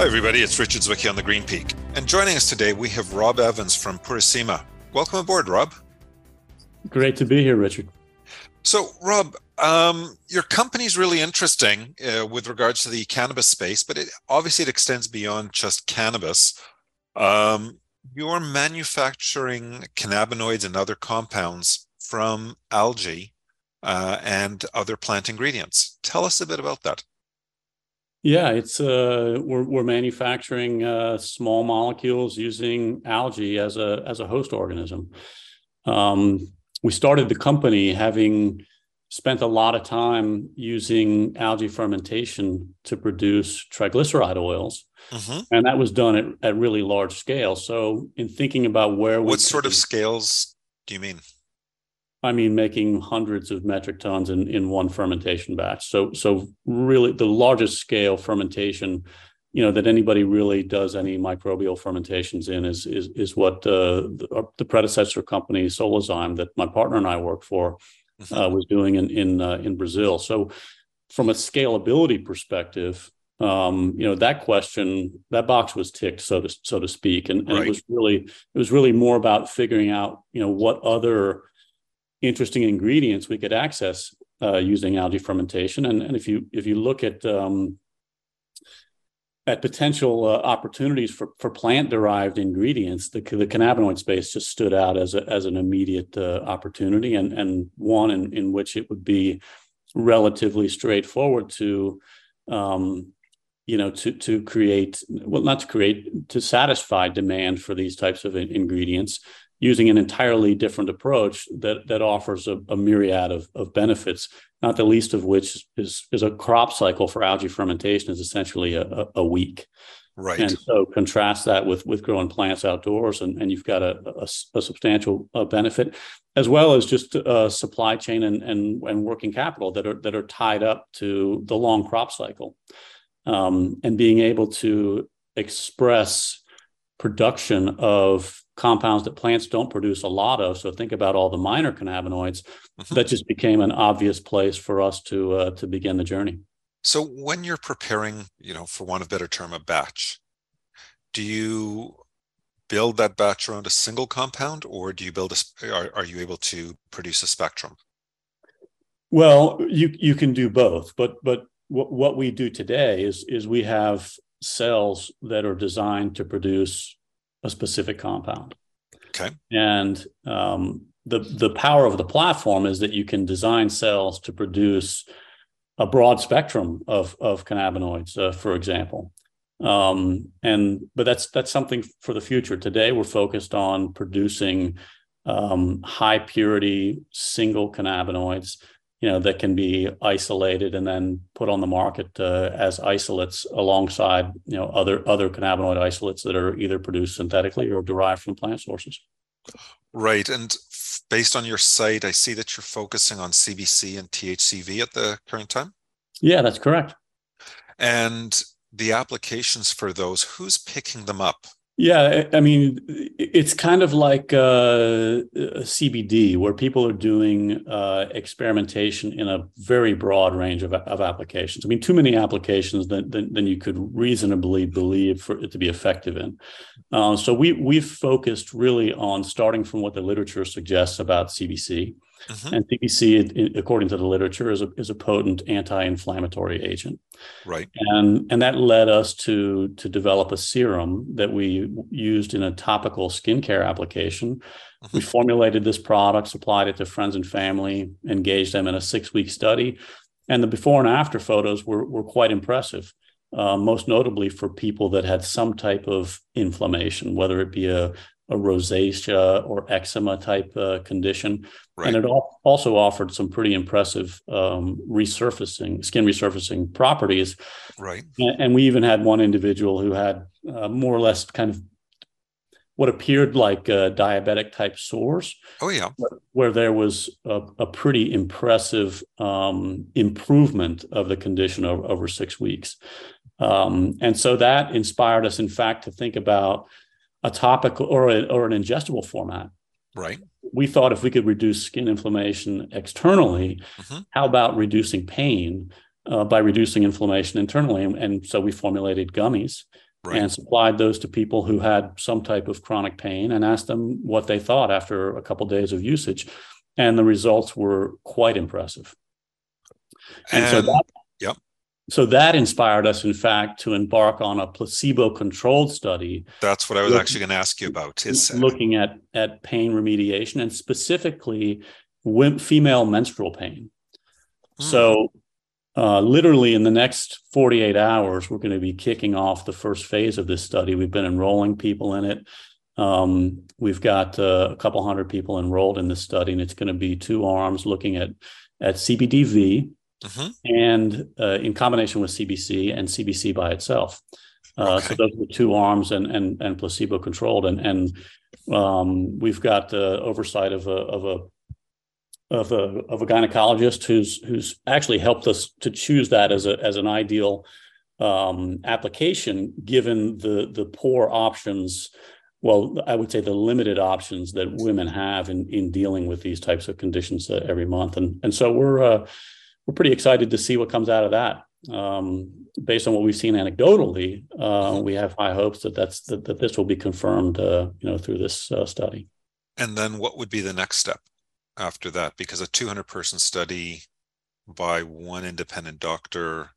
Hi, everybody. It's Richard Zwicky on the Green Peak. And joining us today, we have Rob Evans from Purissima. Welcome aboard, Rob. Great to be here, Richard. So, Rob, um, your is really interesting uh, with regards to the cannabis space, but it, obviously it extends beyond just cannabis. Um, you're manufacturing cannabinoids and other compounds from algae uh, and other plant ingredients. Tell us a bit about that. Yeah, it's uh, we're we're manufacturing uh, small molecules using algae as a as a host organism. Um, we started the company having spent a lot of time using algae fermentation to produce triglyceride oils, mm-hmm. and that was done at, at really large scale. So, in thinking about where what sort of scales do you mean? I mean, making hundreds of metric tons in, in one fermentation batch. So, so really, the largest scale fermentation, you know, that anybody really does any microbial fermentations in is is is what uh, the, uh, the, predecessor company Solazyme that my partner and I work for mm-hmm. uh, was doing in in uh, in Brazil. So, from a scalability perspective, um, you know that question that box was ticked so to so to speak and, and right. it was really it was really more about figuring out you know what other interesting ingredients we could access uh, using algae fermentation. And, and if you if you look at um, at potential uh, opportunities for, for plant derived ingredients, the, the cannabinoid space just stood out as a, as an immediate uh, opportunity and and one in, in which it would be relatively straightforward to um, you know to to create well not to create to satisfy demand for these types of ingredients using an entirely different approach that that offers a, a, myriad of, of benefits, not the least of which is is a crop cycle for algae fermentation is essentially a, a week. Right. And so contrast that with with growing plants outdoors, and, and you've got a, a, a substantial uh, benefit, as well as just uh, supply chain and, and and working capital that are that are tied up to the long crop cycle, um, and being able to express production of compounds that plants don't produce a lot of. So think about all the minor cannabinoids. Mm-hmm. That just became an obvious place for us to uh, to begin the journey. So when you're preparing, you know, for one of better term, a batch, do you build that batch around a single compound, or do you build a? Are, are you able to produce a spectrum? Well, you you can do both, but but what, what we do today is is we have cells that are designed to produce a specific compound. Okay. And um, the the power of the platform is that you can design cells to produce a broad spectrum of of cannabinoids, uh, for example. Um, and but that's that's something for the future. Today, we're focused on producing um, high purity single cannabinoids you know that can be isolated and then put on the market uh, as isolates alongside you know other other cannabinoid isolates that are either produced synthetically or derived from plant sources. Right and based on your site i see that you're focusing on cbc and thcv at the current time? Yeah that's correct. And the applications for those who's picking them up yeah, I mean, it's kind of like uh, CBD, where people are doing uh, experimentation in a very broad range of, of applications. I mean, too many applications than, than, than you could reasonably believe for it to be effective in. Uh, so we we've focused really on starting from what the literature suggests about CBC, Mm-hmm. And CBC, according to the literature, is a, is a potent anti-inflammatory agent. Right. And, and that led us to, to develop a serum that we used in a topical skincare application. Mm-hmm. We formulated this product, supplied it to friends and family, engaged them in a six-week study. And the before and after photos were, were quite impressive. Uh, most notably for people that had some type of inflammation, whether it be a, a rosacea or eczema type uh, condition. Right. And it also offered some pretty impressive um, resurfacing, skin resurfacing properties. Right. And, and, we even had one individual who had uh, more or less kind of what appeared like uh, diabetic type sores. Oh, yeah. Where there was a, a pretty impressive um, improvement of the condition over, over six weeks. Um, and so that inspired us, in fact, to think about a topical or, a, or an ingestible format. Right. We thought if we could reduce skin inflammation externally, mm-hmm. how about reducing pain uh, by reducing inflammation internally? And, and, so we formulated gummies right. and supplied those to people who had some type of chronic pain and asked them what they thought after a couple of days of usage. And the results were quite impressive. And, and so that, yep. So that inspired us, in fact, to embark on a placebo-controlled study. That's what I was looking, actually going to ask you about. Is looking at at pain remediation and specifically female menstrual pain. Hmm. So uh, literally in the next 48 hours, we're going to be kicking off the first phase of this study. We've been enrolling people in it. Um, we've got uh, a couple hundred people enrolled in this study, and it's going to be two arms looking at at CBDV mm-hmm. and uh, in combination with CBC and CBC by itself. Uh, okay. So those are the two arms and and, and placebo controlled, and and um, we've got the oversight of a of a of a of a gynecologist who's who's actually helped us to choose that as a as an ideal um, application given the the poor options well i would say the limited options that women have in in dealing with these types of conditions uh, every month and and so we're uh, we're pretty excited to see what comes out of that. Um, based on what we've seen anecdotally uh, we have high hopes that that's that, that this will be confirmed uh, you know through this uh, study. And then what would be the next step after that? Because a 200 person study by one independent doctor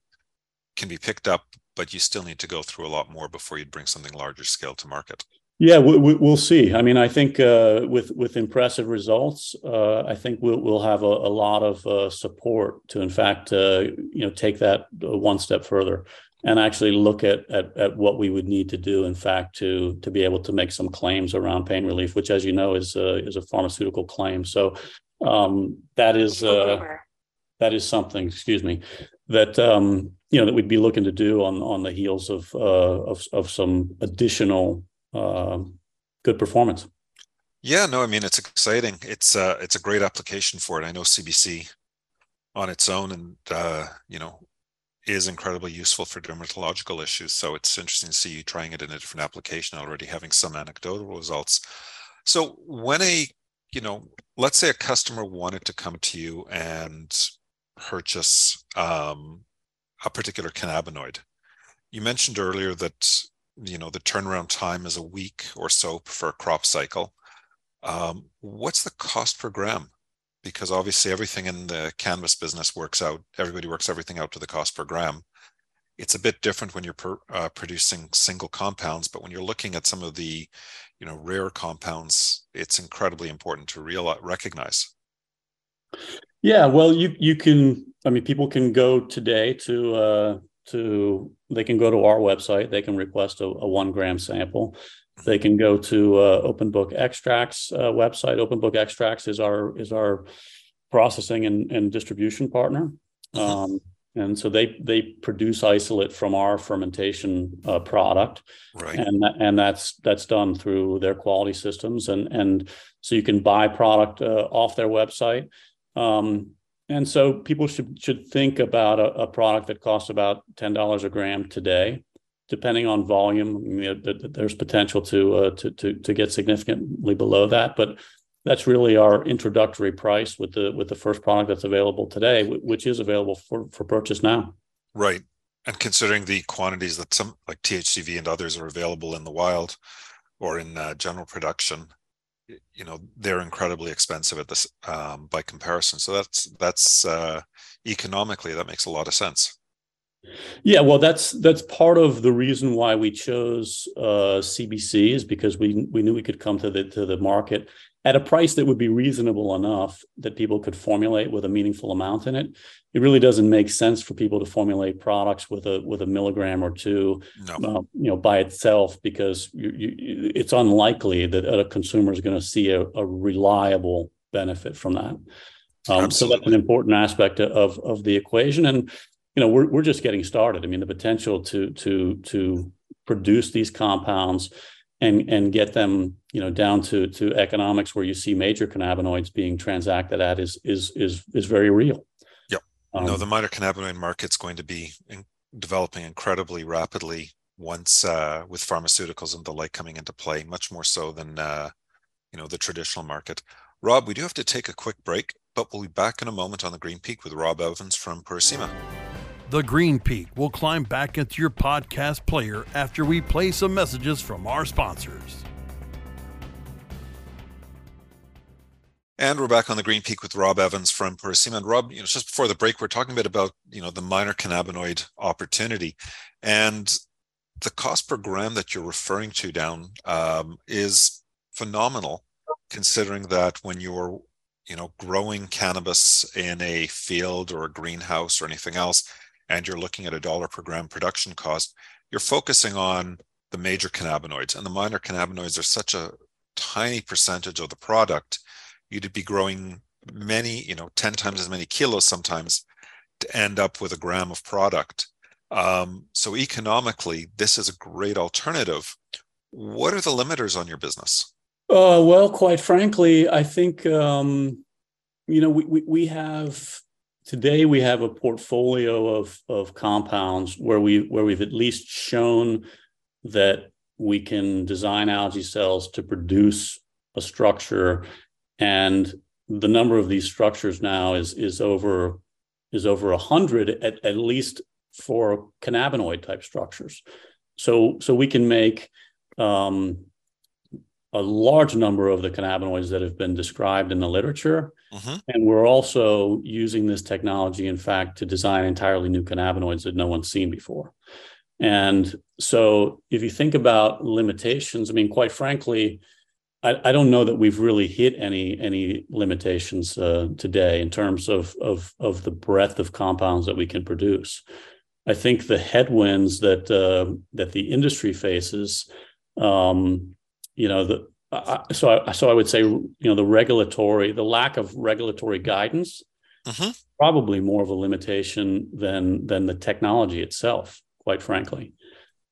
can be picked up but you still need to go through a lot more before you'd bring something larger scale to market yeah we, will see i mean i think uh, with with impressive results uh, i think we'll, we'll have a, a lot of uh, support to in fact uh, you know take that one step further and actually look at, at, at what we would need to do, in fact, to to be able to make some claims around pain relief, which, as you know, is a, is a pharmaceutical claim. So um, that is uh, that is something. Excuse me, that um, you know that we'd be looking to do on on the heels of uh, of, of some additional uh, good performance. Yeah, no, I mean it's exciting. It's uh, it's a great application for it. I know CBC on its own, and uh, you know is incredibly useful for dermatological issues. So it's interesting to see you trying it in a different application already, having some anecdotal results. So when a, you know, let's say a customer wanted to come to you and purchase um, a particular cannabinoid. You mentioned earlier that you know the turnaround time is a week or so for a crop cycle. Um, what's the cost per gram because obviously everything in the cannabis business works out. Everybody works everything out to the cost per gram. It's a bit different when you're per, uh, producing single compounds, but when you're looking at some of the, you know, rare compounds, it's incredibly important to realize recognize. Yeah, well, you you can. I mean, people can go today to uh, to they can go to our website. They can request a, a one gram sample. They can go to uh, Open Book Extracts uh, website. Open Book Extracts is our is our processing and, and distribution partner. Um, and so they they produce isolate from our fermentation uh, product, right. and and that's that's done through their quality systems, and and so you can buy product uh, off their website. Um, and so people should should think about a, a product that costs about ten dollars a gram today, depending on volume, you know, there's potential to, uh, to, to to get significantly below that. But that's really our introductory price with the with the first product that's available today, which is available for for purchase now. Right, and considering the quantities that some like THCV and others are available in the wild or in uh, general production, you know they're incredibly expensive at this um, by comparison. So that's that's uh, economically that makes a lot of sense. Yeah, well, that's that's part of the reason why we chose uh, CBC is because we we knew we could come to the to the market at a price that would be reasonable enough that people could formulate with a meaningful amount in it. It really doesn't make sense for people to formulate products with a with a milligram or two, no. uh, you know, by itself because you, you, it's unlikely that a consumer is going to see a, a reliable benefit from that. Um, so that's an important aspect of of the equation, and you know we're we're just getting started. I mean, the potential to to to produce these compounds and and get them you know down to to economics where you see major cannabinoids being transacted at is is is is very real. Yep. Um, no, the minor cannabinoid market's going to be in, developing incredibly rapidly once uh, with pharmaceuticals and the like coming into play, much more so than uh, you know the traditional market. Rob, we do have to take a quick break, but we'll be back in a moment on the Green Peak with Rob Evans from Purissima. The Green Peak will climb back into your podcast player after we play some messages from our sponsors. And we're back on the Green Peak with Rob Evans from Emporia And Rob, you know, just before the break, we're talking a bit about, you know, the minor cannabinoid opportunity. And the cost per gram that you're referring to down um, is phenomenal, considering that when you're, you know, growing cannabis in a field or a greenhouse or anything else, and you're looking at a dollar per gram production cost, you're focusing on the major cannabinoids, and the minor cannabinoids are such a tiny percentage of the product. You'd be growing many, you know, 10 times as many kilos sometimes to end up with a gram of product. Um, so economically, this is a great alternative. What are the limiters on your business? Uh, well, quite frankly, I think um, you know we, we, we have today we have a portfolio of of compounds where we where we've at least shown that we can design algae cells to produce a structure, and the number of these structures now is is over is over a hundred at, at least for cannabinoid type structures. So, so we can make um, a large number of the cannabinoids that have been described in the literature. Mm-hmm. And we're also using this technology, in fact, to design entirely new cannabinoids that no one's seen before. And so, if you think about limitations, I mean, quite frankly, I, I don't know that we've really hit any any limitations uh, today in terms of, of of the breadth of compounds that we can produce. I think the headwinds that uh, that the industry faces, um, you know, the uh, so I, so I would say you know the regulatory the lack of regulatory guidance mm-hmm. probably more of a limitation than than the technology itself. Quite frankly,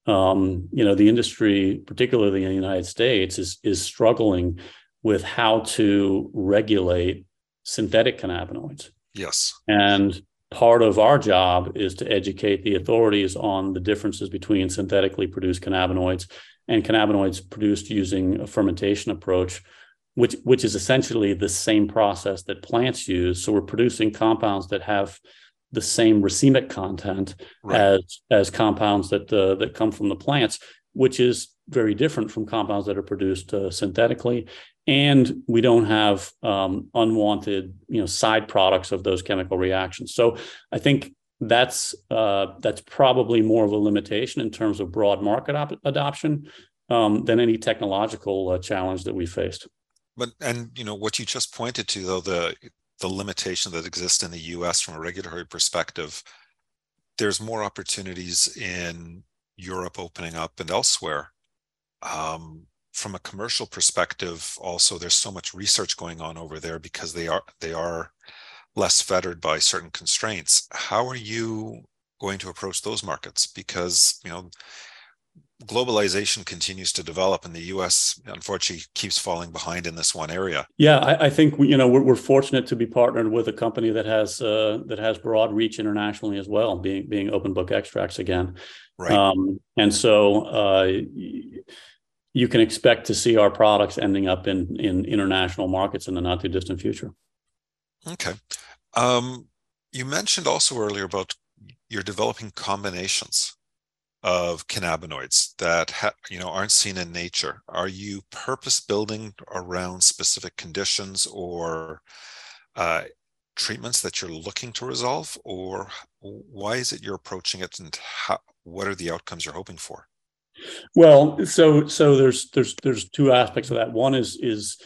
um, you know, the industry, particularly in the United States, is is struggling with how to regulate synthetic cannabinoids. Yes, and part of our job is to educate the authorities on the differences between synthetically produced cannabinoids and cannabinoids produced using a fermentation approach which which is essentially the same process that plants use. So we're producing compounds that have the same racemic content right. as as compounds that uh, that come from the plants which is very different from compounds that are produced uh, synthetically. And we don't have um, unwanted you know side products of those chemical reactions. So i think that's uh, that's probably more of a limitation in terms of broad market op- adoption um, than any technological uh, challenge that we faced. But and you know what you just pointed to though the the limitation that exists in the us from a regulatory perspective there's more opportunities in europe opening up and elsewhere. Um, from a commercial perspective also there's so much research going on over there because they are they are less fettered by certain constraints how are you going to approach those markets? Because you know globalization continues to develop and the us unfortunately keeps falling behind in this one area. Yeah i, I think you know we're, we're, fortunate to be partnered with a company that has uh, that has broad reach internationally as well being being open book extracts again. Right. Um, and so uh, you can expect to see our products ending up in in international markets in the not too distant future. Okay. Um, you mentioned also earlier about you're developing combinations of cannabinoids that ha- you know aren't seen in nature. Are you purpose building around specific conditions or uh, treatments that you're looking to resolve, or why is it you're approaching it, and how, what are the outcomes you're hoping for? Well, so so there's there's there's two aspects of that. One is is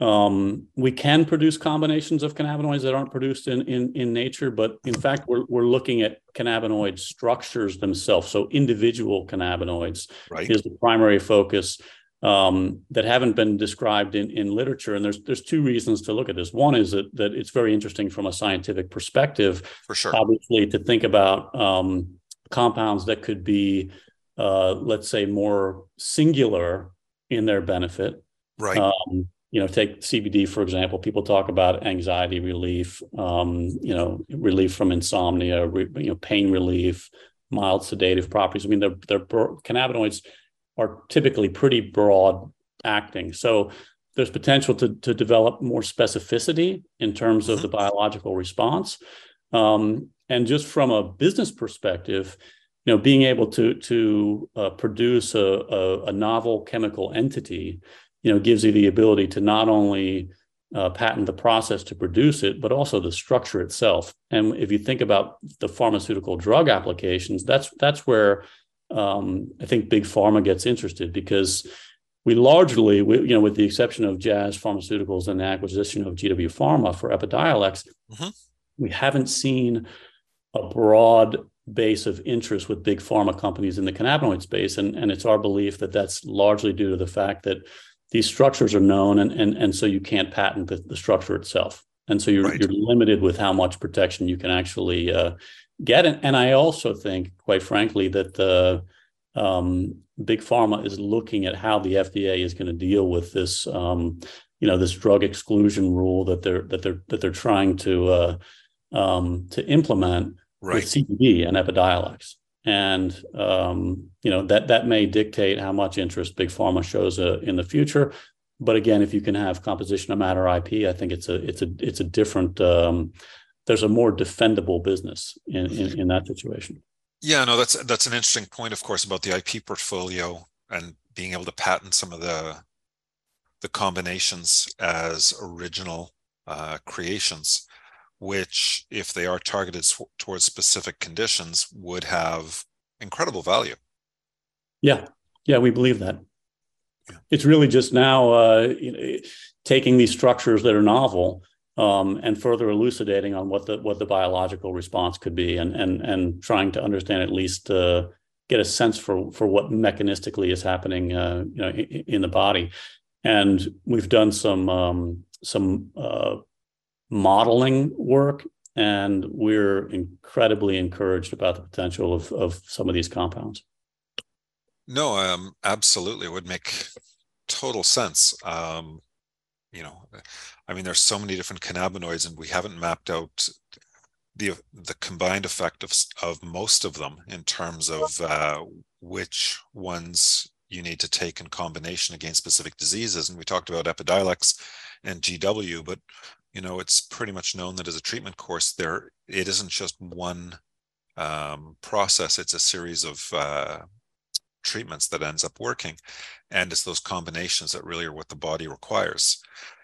um, we can produce combinations of cannabinoids that aren't produced in, in, in nature, but in fact, we're, we're looking at cannabinoid structures themselves. So individual cannabinoids right. is the primary focus um, that haven't been described in, in literature. And there's there's two reasons to look at this. One is that that it's very interesting from a scientific perspective. For sure. Obviously, to think about um, compounds that could be uh, let's say, more singular in their benefit. Right. You know, take CBD for example. People talk about anxiety relief, um, you know, relief from insomnia, re, you know, pain relief, mild sedative properties. I mean, they're, they're cannabinoids are typically pretty broad acting. So there's potential to to develop more specificity in terms of mm-hmm. the biological response. Um, and just from a business perspective, you know, being able to to uh, produce a, a, a, novel chemical entity, you know, gives you the ability to not only uh, patent the process to produce it, but also the structure itself. And if you think about the pharmaceutical drug applications, that's that's where um, I think big pharma gets interested because we largely, we, you know, with the exception of Jazz Pharmaceuticals and the acquisition of GW Pharma for Epidiolex, mm-hmm. we haven't seen a broad base of interest with big pharma companies in the cannabinoid space. And, and it's our belief that that's largely due to the fact that these structures are known and, and, and so you can't patent the, the structure itself. And so you're, right. you're limited with how much protection you can actually uh, get. And, and I also think, quite frankly, that the um, big pharma is looking at how the FDA is going to deal with this, um, you know, this drug exclusion rule that they're that they're that they're trying to uh, um, to implement right. with CBD and Epidiolex. And um, you know that that may dictate how much interest big pharma shows uh, in the future. But again, if you can have composition of matter IP, I think it's a it's a it's a different. Um, there's a more defendable business in, in, in that situation. Yeah, no, that's that's an interesting point, of course, about the IP portfolio and being able to patent some of the the combinations as original uh, creations which, if they are targeted towards specific conditions, would have incredible value. Yeah, yeah, we believe that. Yeah. It's really just now uh, you know, taking these structures that are novel um, and further elucidating on what the what the biological response could be, and and and trying to understand at least uh, get a sense for for what mechanistically is happening, uh, you know, in, in, the body. And we've done some um, some uh, modeling work, and we're incredibly encouraged about the potential of, of some of these compounds. No, um, absolutely, it would make total sense. Um, you know, I mean, there's so many different cannabinoids, and we haven't mapped out the the combined effect of of most of them in terms of uh, which ones you need to take in combination against specific diseases. And we talked about Epidiolex and GW, but you know, it's pretty much known that as a treatment course, there it isn't just one um, process; it's a series of uh, treatments that ends up working, and it's those combinations that really are what the body requires.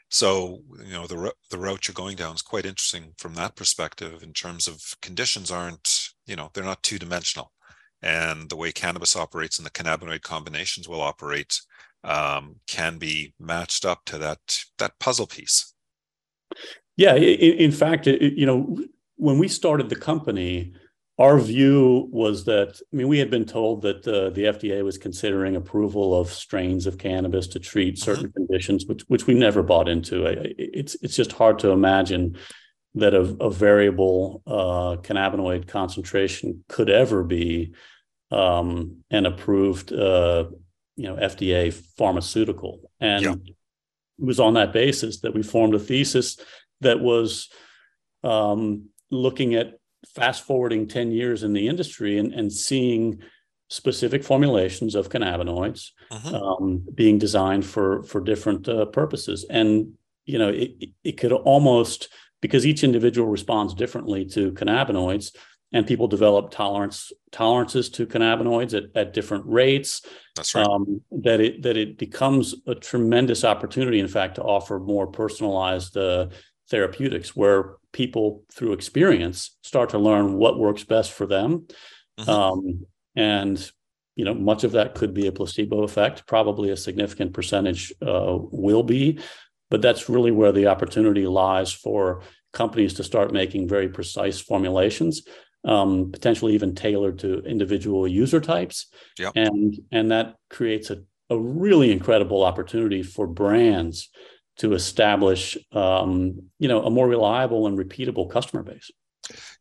So, you know, the the route you're going down is quite interesting from that perspective. In terms of conditions, aren't you know they're not two dimensional, and the way cannabis operates and the cannabinoid combinations will operate um, can be matched up to that that puzzle piece yeah, in, in fact, it, you know, when we started the company, our view was that I mean, we had been told that uh, the FDA was considering approval of strains of cannabis to treat mm-hmm. certain mm-hmm. conditions, which which we never bought into. It's it's just hard to imagine that a, a variable uh, cannabinoid concentration could ever be um, an approved, uh, you know, FDA pharmaceutical. And yeah. It was on that basis that we formed a thesis that was um, looking at fast forwarding 10 years in the industry and, and seeing specific formulations of cannabinoids uh-huh. um, being designed for for different uh, purposes and you know it, it could almost because each individual responds differently to cannabinoids and people develop tolerance tolerances to cannabinoids at, at different rates. That's right. Um, that it that it becomes a tremendous opportunity in fact to offer more personalized uh, therapeutics where people through experience start to learn what works best for them. Mm-hmm. um, and you know much of that could be a placebo effect. Probably a significant percentage uh, will be. But that's really where the opportunity lies for companies to start making very precise formulations um, potentially even tailored to individual user types. Yep. and and that creates a, a really incredible opportunity for brands to establish um, you know a more reliable and repeatable customer base.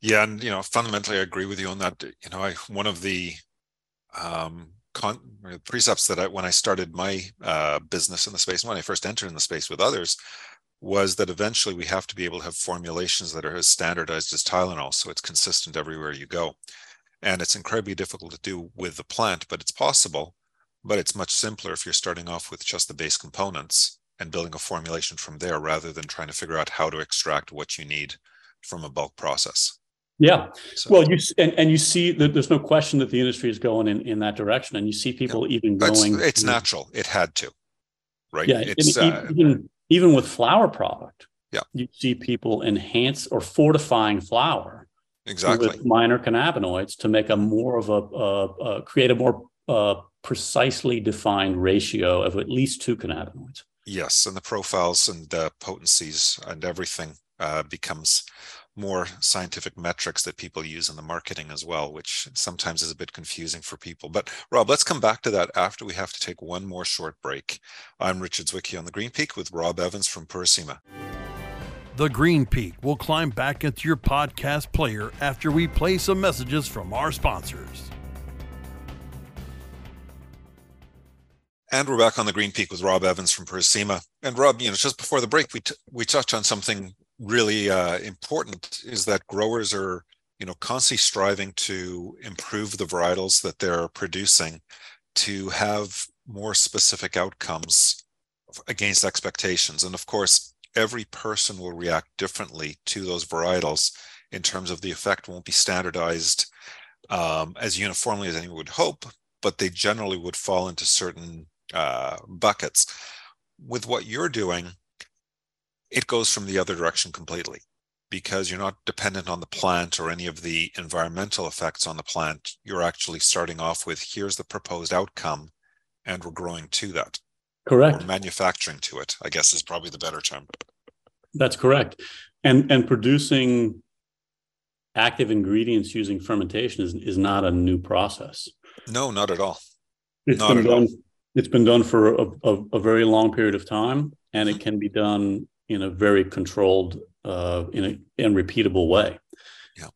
Yeah and you know fundamentally i agree with you on that. You know i one of the um, con- precepts that I, when i started my uh, business in the space when i first entered in the space with others was that eventually we have to be able to have formulations that are as standardized as tylenol so it's consistent everywhere you go and it's incredibly difficult to do with the plant but it's possible but it's much simpler if you're starting off with just the base components and building a formulation from there rather than trying to figure out how to extract what you need from a bulk process. Yeah. So, well, you and, and you see that there's no question that the industry is going in, in that direction, and you see people yeah, even going. It's, it's natural. It had to, right? Yeah. It's, uh, even even with flour product. Yeah. You see people enhance or fortifying flour. Exactly. With minor cannabinoids to make a more of a uh, uh, create a more uh, precisely defined ratio of at least two cannabinoids. Yes, and the profiles and the potencies and everything uh, becomes more scientific metrics that people use in the marketing as well, which sometimes is a bit confusing for people. But Rob, let's come back to that after we have to take one more short break. I'm Richard Zwicky on the Green Peak with Rob Evans from Purissima. The Green Peak will climb back into your podcast player after we play some messages from our sponsors. And we're back on the Green Peak with Rob Evans from Purissima. And Rob, you know, just before the break, we t- we touched on something really uh, important: is that growers are, you know, constantly striving to improve the varietals that they're producing to have more specific outcomes against expectations. And of course, every person will react differently to those varietals in terms of the effect won't be standardized um, as uniformly as anyone would hope, but they generally would fall into certain uh, buckets. With what you're doing, it goes from the other direction completely because you're not dependent on the plant or any of the environmental effects on the plant. You're actually starting off with here's the proposed outcome, and we're growing to that. Correct. Or manufacturing to it, I guess is probably the better term. That's correct. And and producing active ingredients using fermentation is, is not a new process. No, not at all. It's not been done all. It's been done for a, a, a very long period of time, and mm-hmm. it can be done in a very controlled, uh, in a and repeatable way. Yeah,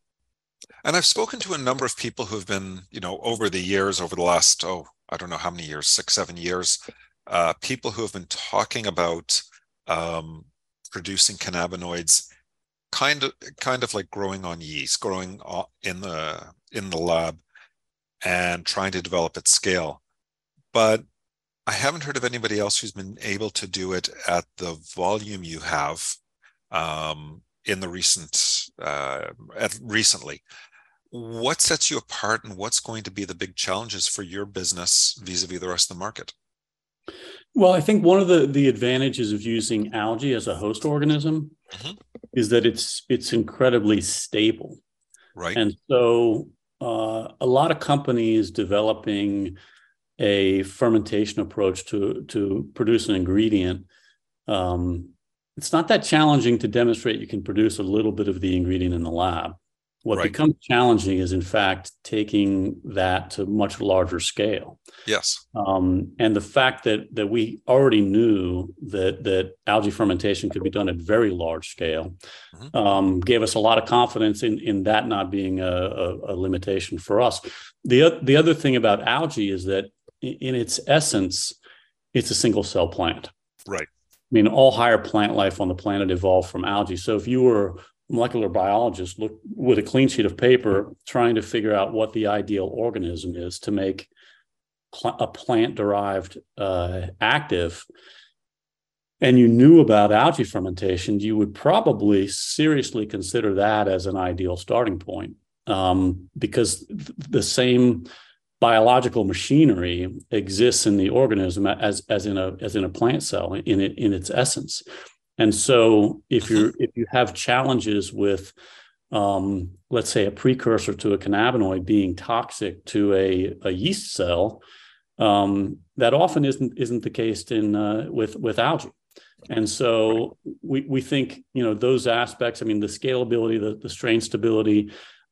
and I've spoken to a number of people who have been, you know, over the years, over the last oh, I don't know how many years, six, seven years, uh, people who have been talking about um, producing cannabinoids, kind of, kind of like growing on yeast, growing in the in the lab, and trying to develop at scale. But I haven't heard of anybody else who's been able to do it at the volume you have um, in the recent uh, at recently. What sets you apart, and what's going to be the big challenges for your business vis-a-vis the rest of the market? Well, I think one of the the advantages of using algae as a host organism mm-hmm. is that it's it's incredibly stable, right? And so uh, a lot of companies developing a fermentation approach to to produce an ingredient, um, it's not that challenging to demonstrate you can produce a little bit of the ingredient in the lab. What right. becomes challenging is, in fact, taking that to much larger scale. Yes. Um, and the fact that that we already knew that that algae fermentation could be done at very large scale mm-hmm. um, gave us a lot of confidence in in that not being a, a, a limitation for us. the The other thing about algae is that in its essence, it's a single cell plant. Right. I mean, all higher plant life on the planet evolved from algae. So if you were a molecular biologist look with a clean sheet of paper trying to figure out what the ideal organism is to make pl- a plant derived uh, active, and you knew about algae fermentation, you would probably seriously consider that as an ideal starting point um, because th- the same biological machinery exists in the organism as as in a as in a plant cell in it in its essence. And so if you if you have challenges with um, let's say a precursor to a cannabinoid being toxic to a, a yeast cell um, that often isn't isn't the case in uh, with with algae. And so we we think you know those aspects i mean the scalability the, the strain stability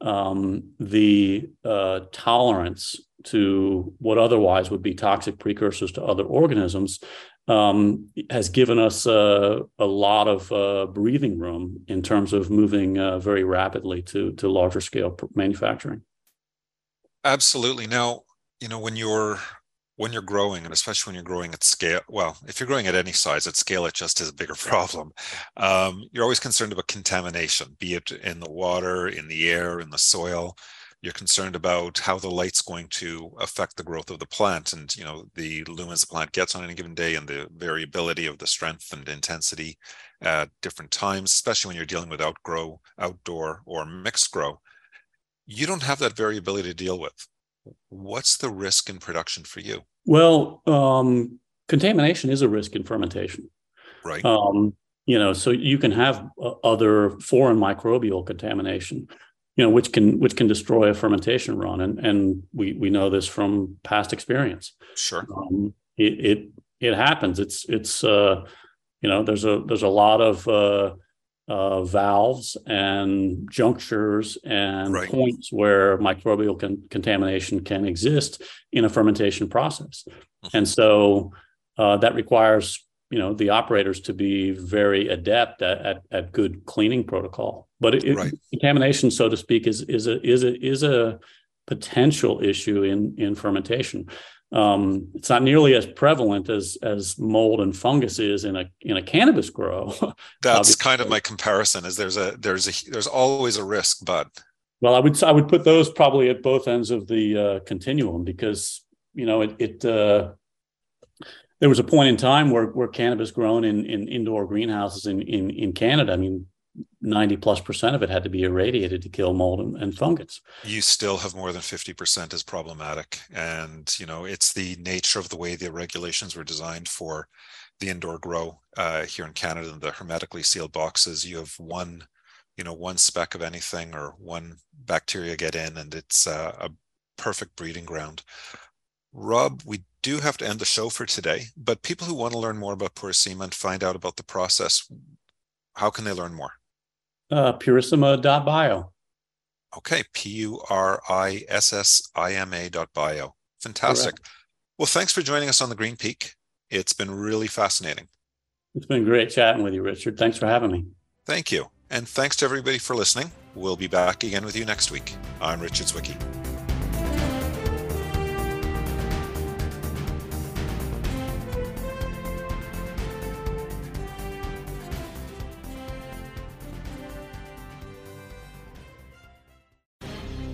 um, the uh, tolerance to what otherwise would be toxic precursors to other organisms um, has given us uh, a lot of uh, breathing room in terms of moving uh, very rapidly to to larger scale manufacturing. Absolutely. Now, you know, when you're when you're growing, and especially when you're growing at scale, well, if you're growing at any size, at scale, it just is a bigger problem. Um, you're always concerned about contamination, be it in the water, in the air, in the soil you're concerned about how the light's going to affect the growth of the plant and you know the lumens the plant gets on any given day and the variability of the strength and intensity at different times especially when you're dealing with outgrow outdoor or mixed grow you don't have that variability to deal with. What's the risk in production for you? Well, um, contamination is a risk in fermentation. Right. Um, you know, so you can have uh, other foreign microbial contamination, you know, which can which can destroy a fermentation run, and and we we know this from past experience. Sure. Um, it, it it happens. It's it's uh, you know, there's a there's a lot of uh, uh, valves and junctures and Right. points where microbial con- contamination can exist in a fermentation process. Mhm. And so uh, that requires you know the operators to be very adept at, at, at good cleaning protocol. But it, it- Right. contamination, so to speak, is is a is a is a potential issue in in fermentation. Um, it's not nearly as prevalent as as mold and fungus is in a in a cannabis grow. That's Obviously. kind of my comparison. Is there's a there's a there's always a risk, but Well, I would I would put those probably at both ends of the uh, continuum because you know it it uh, there was a point in time where where cannabis grown in in indoor greenhouses in in in Canada. I mean, ninety plus percent of it had to be irradiated to kill mold and, and fungus. you still have more than 50% is problematic. And, you know, it's the nature of the way the regulations were designed for the indoor grow uh, here in Canada, and the hermetically sealed boxes. You have one, you know, one speck of anything or one bacteria get in, and it's uh, a perfect breeding ground. Rob, we do have to end the show for today, but people who want to learn more about Purissima and find out about the process, how can they learn more? Uh, Purissima.bio. Okay, P U R I S S I M A dot bio. Fantastic. Well, thanks for joining us on the Green Peak. It's been really fascinating. It's been great chatting with you, Richard. Thanks for having me. Thank you. And thanks to everybody for listening. We'll be back again with you next week. I'm Richard Zwicky.